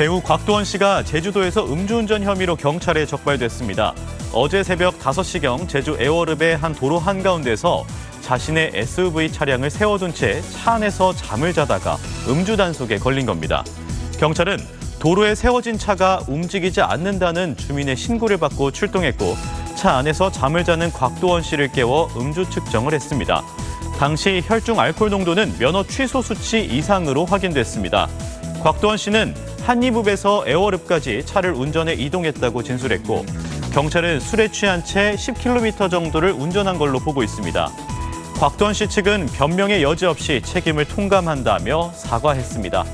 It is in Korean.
배우 곽도원 씨가 제주도에서 음주운전 혐의로 경찰에 적발됐습니다. 어제 새벽 5시경 제주 애월읍의 한 도로 한가운데서 자신의 SUV 차량을 세워둔 채 차 안에서 잠을 자다가 음주 단속에 걸린 겁니다. 경찰은 도로에 세워진 차가 움직이지 않는다는 주민의 신고를 받고 출동했고 차 안에서 잠을 자는 곽도원 씨를 깨워 음주 측정을 했습니다. 당시 혈중 알코올 농도는 면허 취소 수치 이상으로 확인됐습니다. 곽도원 씨는 한이읍에서 애월읍까지 차를 운전해 이동했다고 진술했고 경찰은 술에 취한 채 10km 정도를 운전한 걸로 보고 있습니다. 곽도원 씨 측은 변명의 여지 없이 책임을 통감한다며 사과했습니다.